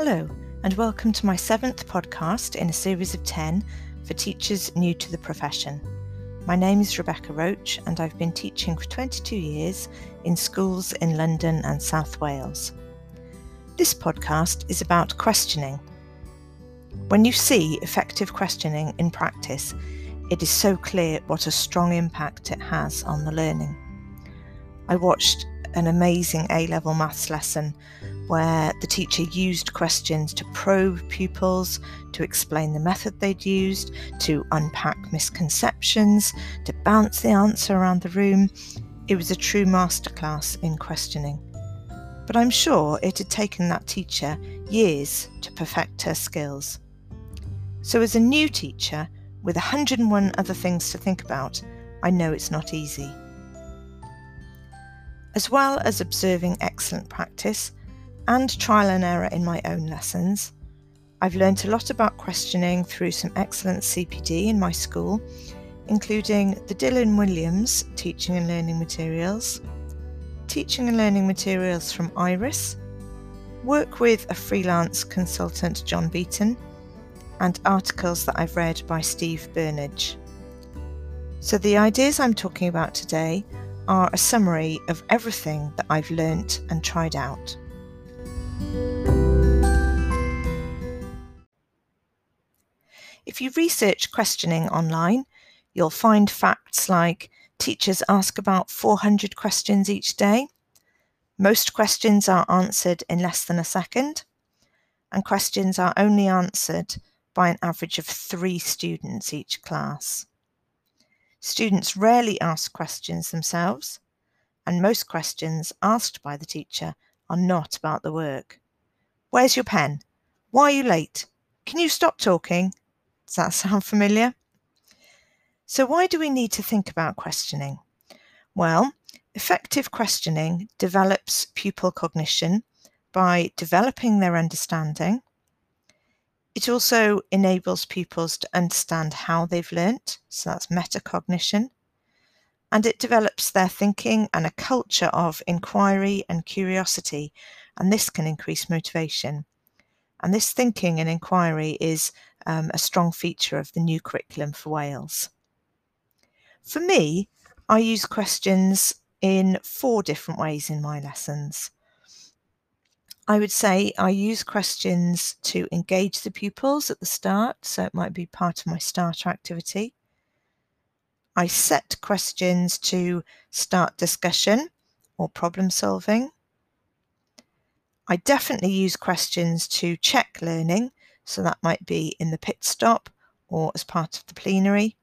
Hello, and welcome to my seventh podcast in a series of 10 for teachers new to the profession. My name is Rebecca Roach, and I've been teaching for 22 years in schools in London and South Wales. This podcast is about questioning. When you see effective questioning in practice, it is so clear what a strong impact it has on the learning. I watched an amazing A level maths lesson where the teacher used questions to probe pupils, to explain the method they'd used, to unpack misconceptions, to bounce the answer around the room. It was a true masterclass in questioning. But I'm sure it had taken that teacher years to perfect her skills. So, as a new teacher with 101 other things to think about, I know it's not easy. As well as observing excellent practice, and trial and error in my own lessons. I've learnt a lot about questioning through some excellent CPD in my school, including the Dylan Williams Teaching and Learning Materials, Teaching and Learning Materials from Iris, work with a freelance consultant, John Beaton, and articles that I've read by Steve Burnage. So, the ideas I'm talking about today are a summary of everything that I've learnt and tried out. If you research questioning online, you'll find facts like teachers ask about 400 questions each day. Most questions are answered in less than a second, and questions are only answered by an average of three students each class. Students rarely ask questions themselves, and most questions asked by the teacher are not about the work. Where's your pen? Why are you late? Can you stop talking? Does that sound familiar? So, why do we need to think about questioning? Well, effective questioning develops pupil cognition by developing their understanding. It also enables pupils to understand how they've learnt, so that's metacognition and it develops their thinking and a culture of inquiry and curiosity, and this can increase motivation. And this thinking and inquiry is um, a strong feature of the new curriculum for Wales. For me, I use questions in four different ways in my lessons. I would say I use questions to engage the pupils at the start, so it might be part of my starter activity. I set questions to start discussion or problem solving. I definitely use questions to check learning, so that might be in the pit stop or as part of the plenary.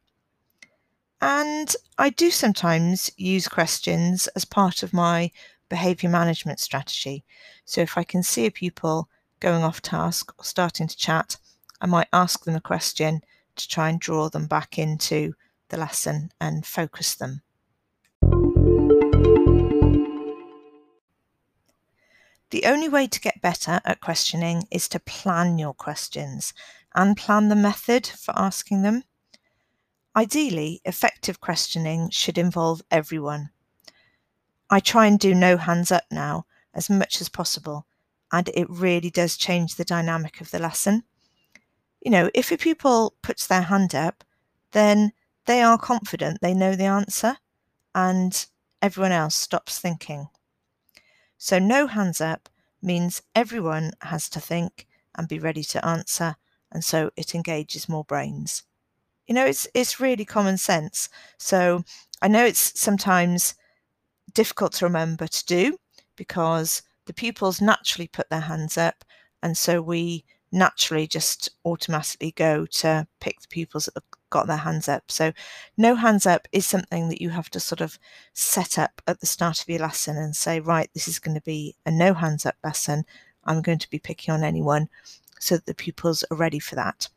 And I do sometimes use questions as part of my behaviour management strategy. So if I can see a pupil going off task or starting to chat, I might ask them a question to try and draw them back into the lesson and focus them. The only way to get better at questioning is to plan your questions and plan the method for asking them. Ideally, effective questioning should involve everyone. I try and do no hands up now as much as possible, and it really does change the dynamic of the lesson. You know, if a pupil puts their hand up, then they are confident they know the answer and everyone else stops thinking. So, no hands up means everyone has to think and be ready to answer, and so it engages more brains. You know, it's it's really common sense. So I know it's sometimes difficult to remember to do because the pupils naturally put their hands up, and so we naturally just automatically go to pick the pupils that have got their hands up. So, no hands up is something that you have to sort of set up at the start of your lesson and say, right, this is going to be a no hands up lesson. I'm going to be picking on anyone so that the pupils are ready for that.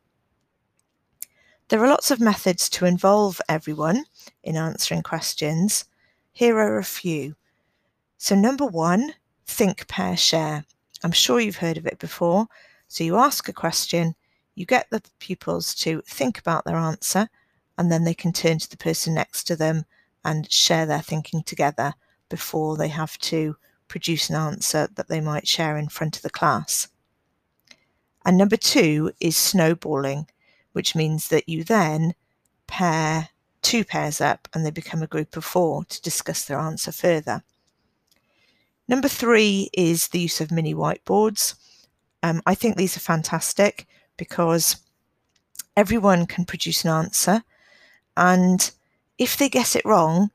There are lots of methods to involve everyone in answering questions. Here are a few. So, number one, think, pair, share. I'm sure you've heard of it before. So you ask a question, you get the pupils to think about their answer, and then they can turn to the person next to them and share their thinking together before they have to produce an answer that they might share in front of the class. And number two is snowballing, which means that you then pair two pairs up and they become a group of four to discuss their answer further. Number three is the use of mini whiteboards. Um, I think these are fantastic because everyone can produce an answer and if they get it wrong,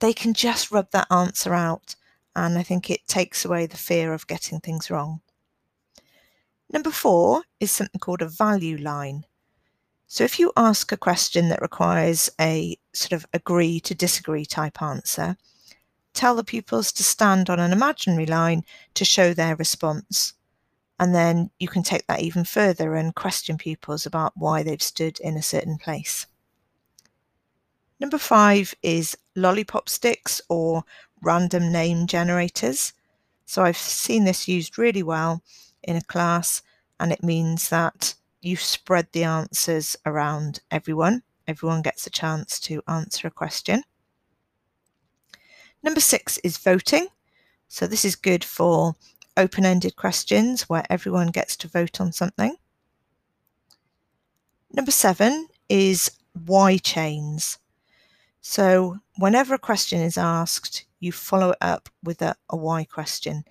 they can just rub that answer out. And I think it takes away the fear of getting things wrong. Number four is something called a value line. So if you ask a question that requires a sort of agree to disagree type answer, tell the pupils to stand on an imaginary line to show their response. And then you can take that even further and question pupils about why they've stood in a certain place. Number five is lollipop sticks or random name generators. So I've seen this used really well in a class, and it means that you spread the answers around everyone. Everyone gets a chance to answer a question. Number six is voting. So this is good for open ended questions where everyone gets to vote on something. Number seven is why chains. So whenever a question is asked, you follow it up with a, a why question.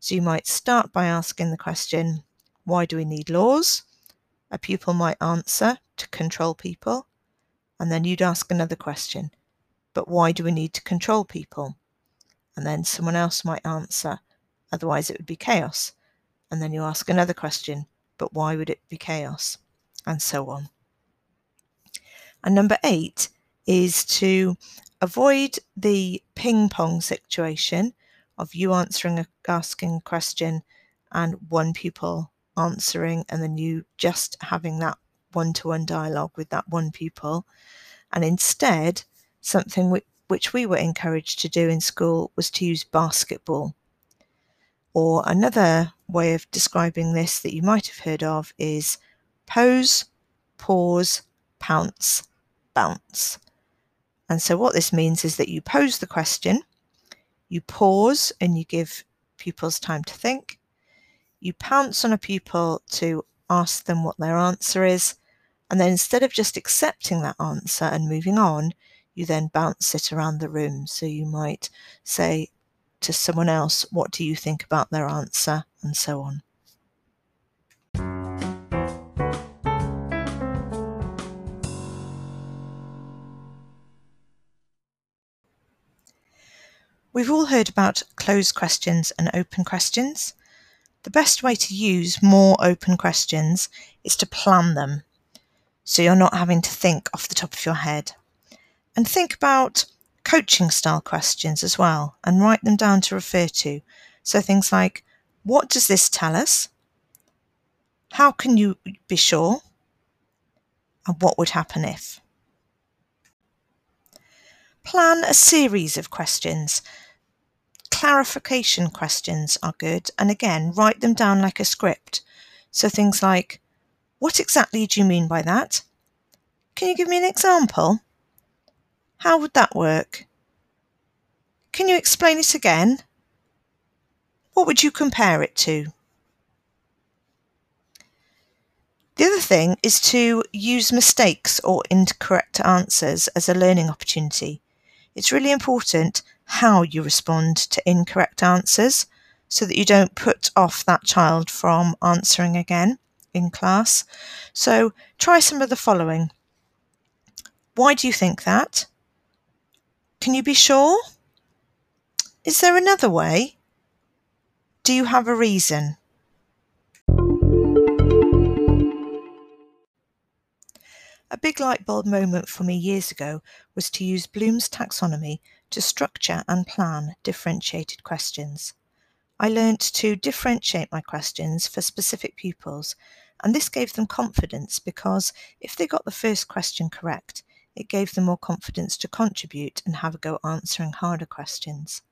So you might start by asking the question, why do we need laws? A pupil might answer to control people. And then you'd ask another question, but why do we need to control people? And then someone else might answer, otherwise it would be chaos. And then you ask another question, but why would it be chaos? And so on. And number eight is to avoid the ping pong situation of you answering a, asking a question and one pupil answering and then you just having that one-to-one dialogue with that one pupil. And instead something which, which we were encouraged to do in school was to use basketball. Or another way of describing this that you might have heard of is pose pause pounce bounce. And so what this means is that you pose the question, you pause and you give pupils time to think, you pounce on a pupil to ask them what their answer is, and then instead of just accepting that answer and moving on, you then bounce it around the room. So you might say to someone else, What do you think about their answer? and so on. We've all heard about closed questions and open questions. The best way to use more open questions is to plan them so you're not having to think off the top of your head. And think about coaching style questions as well and write them down to refer to. So things like, what does this tell us? How can you be sure? And what would happen if? Plan a series of questions clarification questions are good. And again, write them down like a script. So things like, what exactly do you mean by that? Can you give me an example? How would that work? Can you explain it again? What would you compare it to? The other thing is to use mistakes or incorrect answers as a learning opportunity. It's really important how you respond to incorrect answers so that you don't put off that child from answering again in class. So try some of the following. Why do you think that? Can you be sure? Is there another way? Do you have a reason? A big light bulb moment for me years ago was to use Bloom's taxonomy to structure and plan differentiated questions. I learnt to differentiate my questions for specific pupils, and this gave them confidence because if they got the first question correct, it gave them more confidence to contribute and have a go answering harder questions.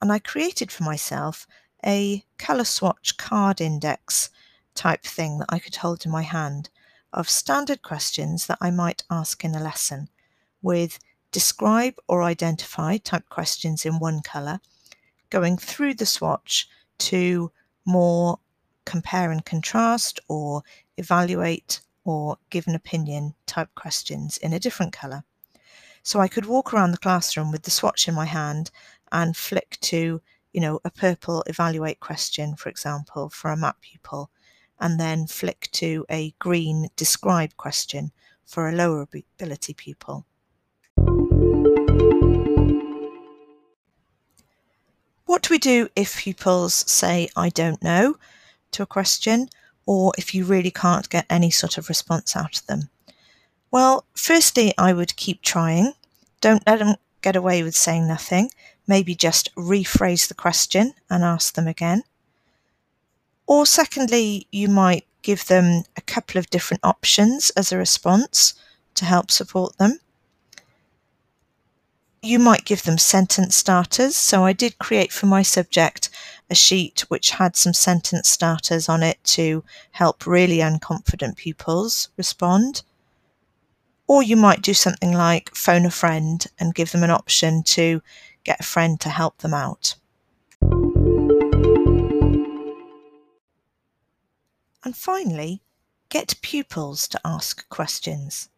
And I created for myself a colour swatch card index type thing that I could hold in my hand of standard questions that I might ask in a lesson with describe or identify type questions in one colour, going through the swatch to more compare and contrast or evaluate or give an opinion type questions in a different colour. So I could walk around the classroom with the swatch in my hand and flick to, you know, a purple evaluate question, for example, for a math pupil, and then flick to a green describe question for a lower ability pupil. What do we do if pupils say, I don't know, to a question, or if you really can't get any sort of response out of them? Well, firstly, I would keep trying. Don't let them get away with saying nothing. Maybe just rephrase the question and ask them again. Or, secondly, you might give them a couple of different options as a response to help support them you might give them sentence starters. So I did create for my subject a sheet which had some sentence starters on it to help really unconfident pupils respond. Or you might do something like phone a friend and give them an option to get a friend to help them out. And finally, get pupils to ask questions.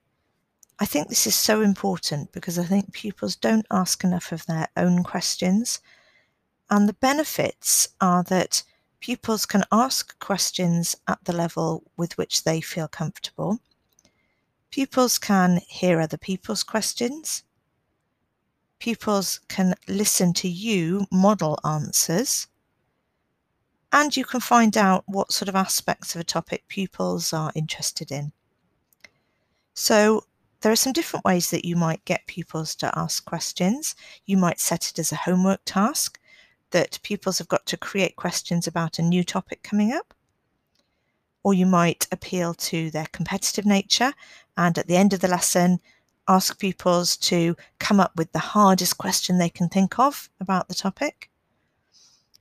I think this is so important because I think pupils don't ask enough of their own questions. And the benefits are that pupils can ask questions at the level with which they feel comfortable. Pupils can hear other people's questions. Pupils can listen to you model answers. And you can find out what sort of aspects of a topic pupils are interested in. So, there are some different ways that you might get pupils to ask questions. You might set it as a homework task that pupils have got to create questions about a new topic coming up. Or you might appeal to their competitive nature and at the end of the lesson, ask pupils to come up with the hardest question they can think of about the topic.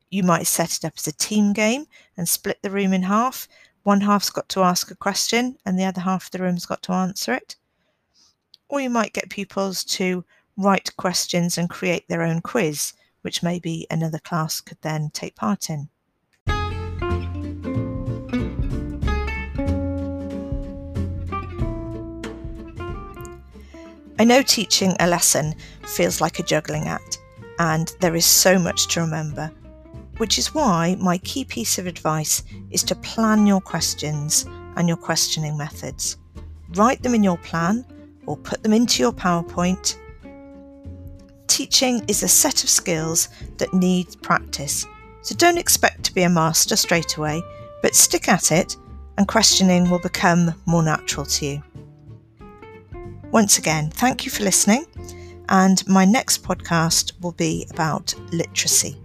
You might set it up as a team game and split the room in half. One half's got to ask a question and the other half of the room's got to answer it or you might get pupils to write questions and create their own quiz, which maybe another class could then take part in. I know teaching a lesson feels like a juggling act, and there is so much to remember, which is why my key piece of advice is to plan your questions and your questioning methods. Write them in your plan or put them into your PowerPoint. Teaching is a set of skills that needs practice, so don't expect to be a master straight away, but stick at it and questioning will become more natural to you. Once again, thank you for listening, and my next podcast will be about literacy.